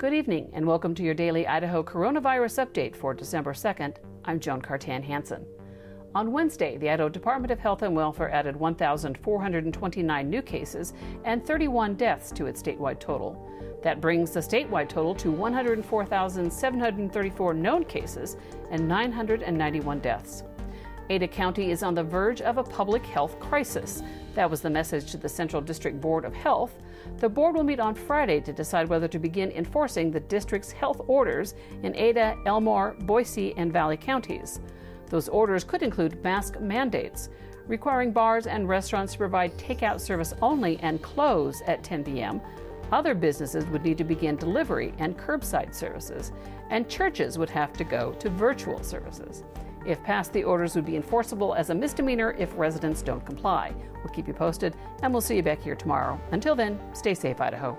Good evening and welcome to your daily Idaho coronavirus update for December 2nd. I'm Joan Cartan Hansen. On Wednesday, the Idaho Department of Health and Welfare added 1,429 new cases and 31 deaths to its statewide total. That brings the statewide total to 104,734 known cases and 991 deaths. Ada County is on the verge of a public health crisis. That was the message to the Central District Board of Health. The board will meet on Friday to decide whether to begin enforcing the district's health orders in Ada, Elmore, Boise, and Valley counties. Those orders could include mask mandates, requiring bars and restaurants to provide takeout service only and close at 10 p.m. Other businesses would need to begin delivery and curbside services, and churches would have to go to virtual services. If passed, the orders would be enforceable as a misdemeanor if residents don't comply. We'll keep you posted, and we'll see you back here tomorrow. Until then, stay safe, Idaho.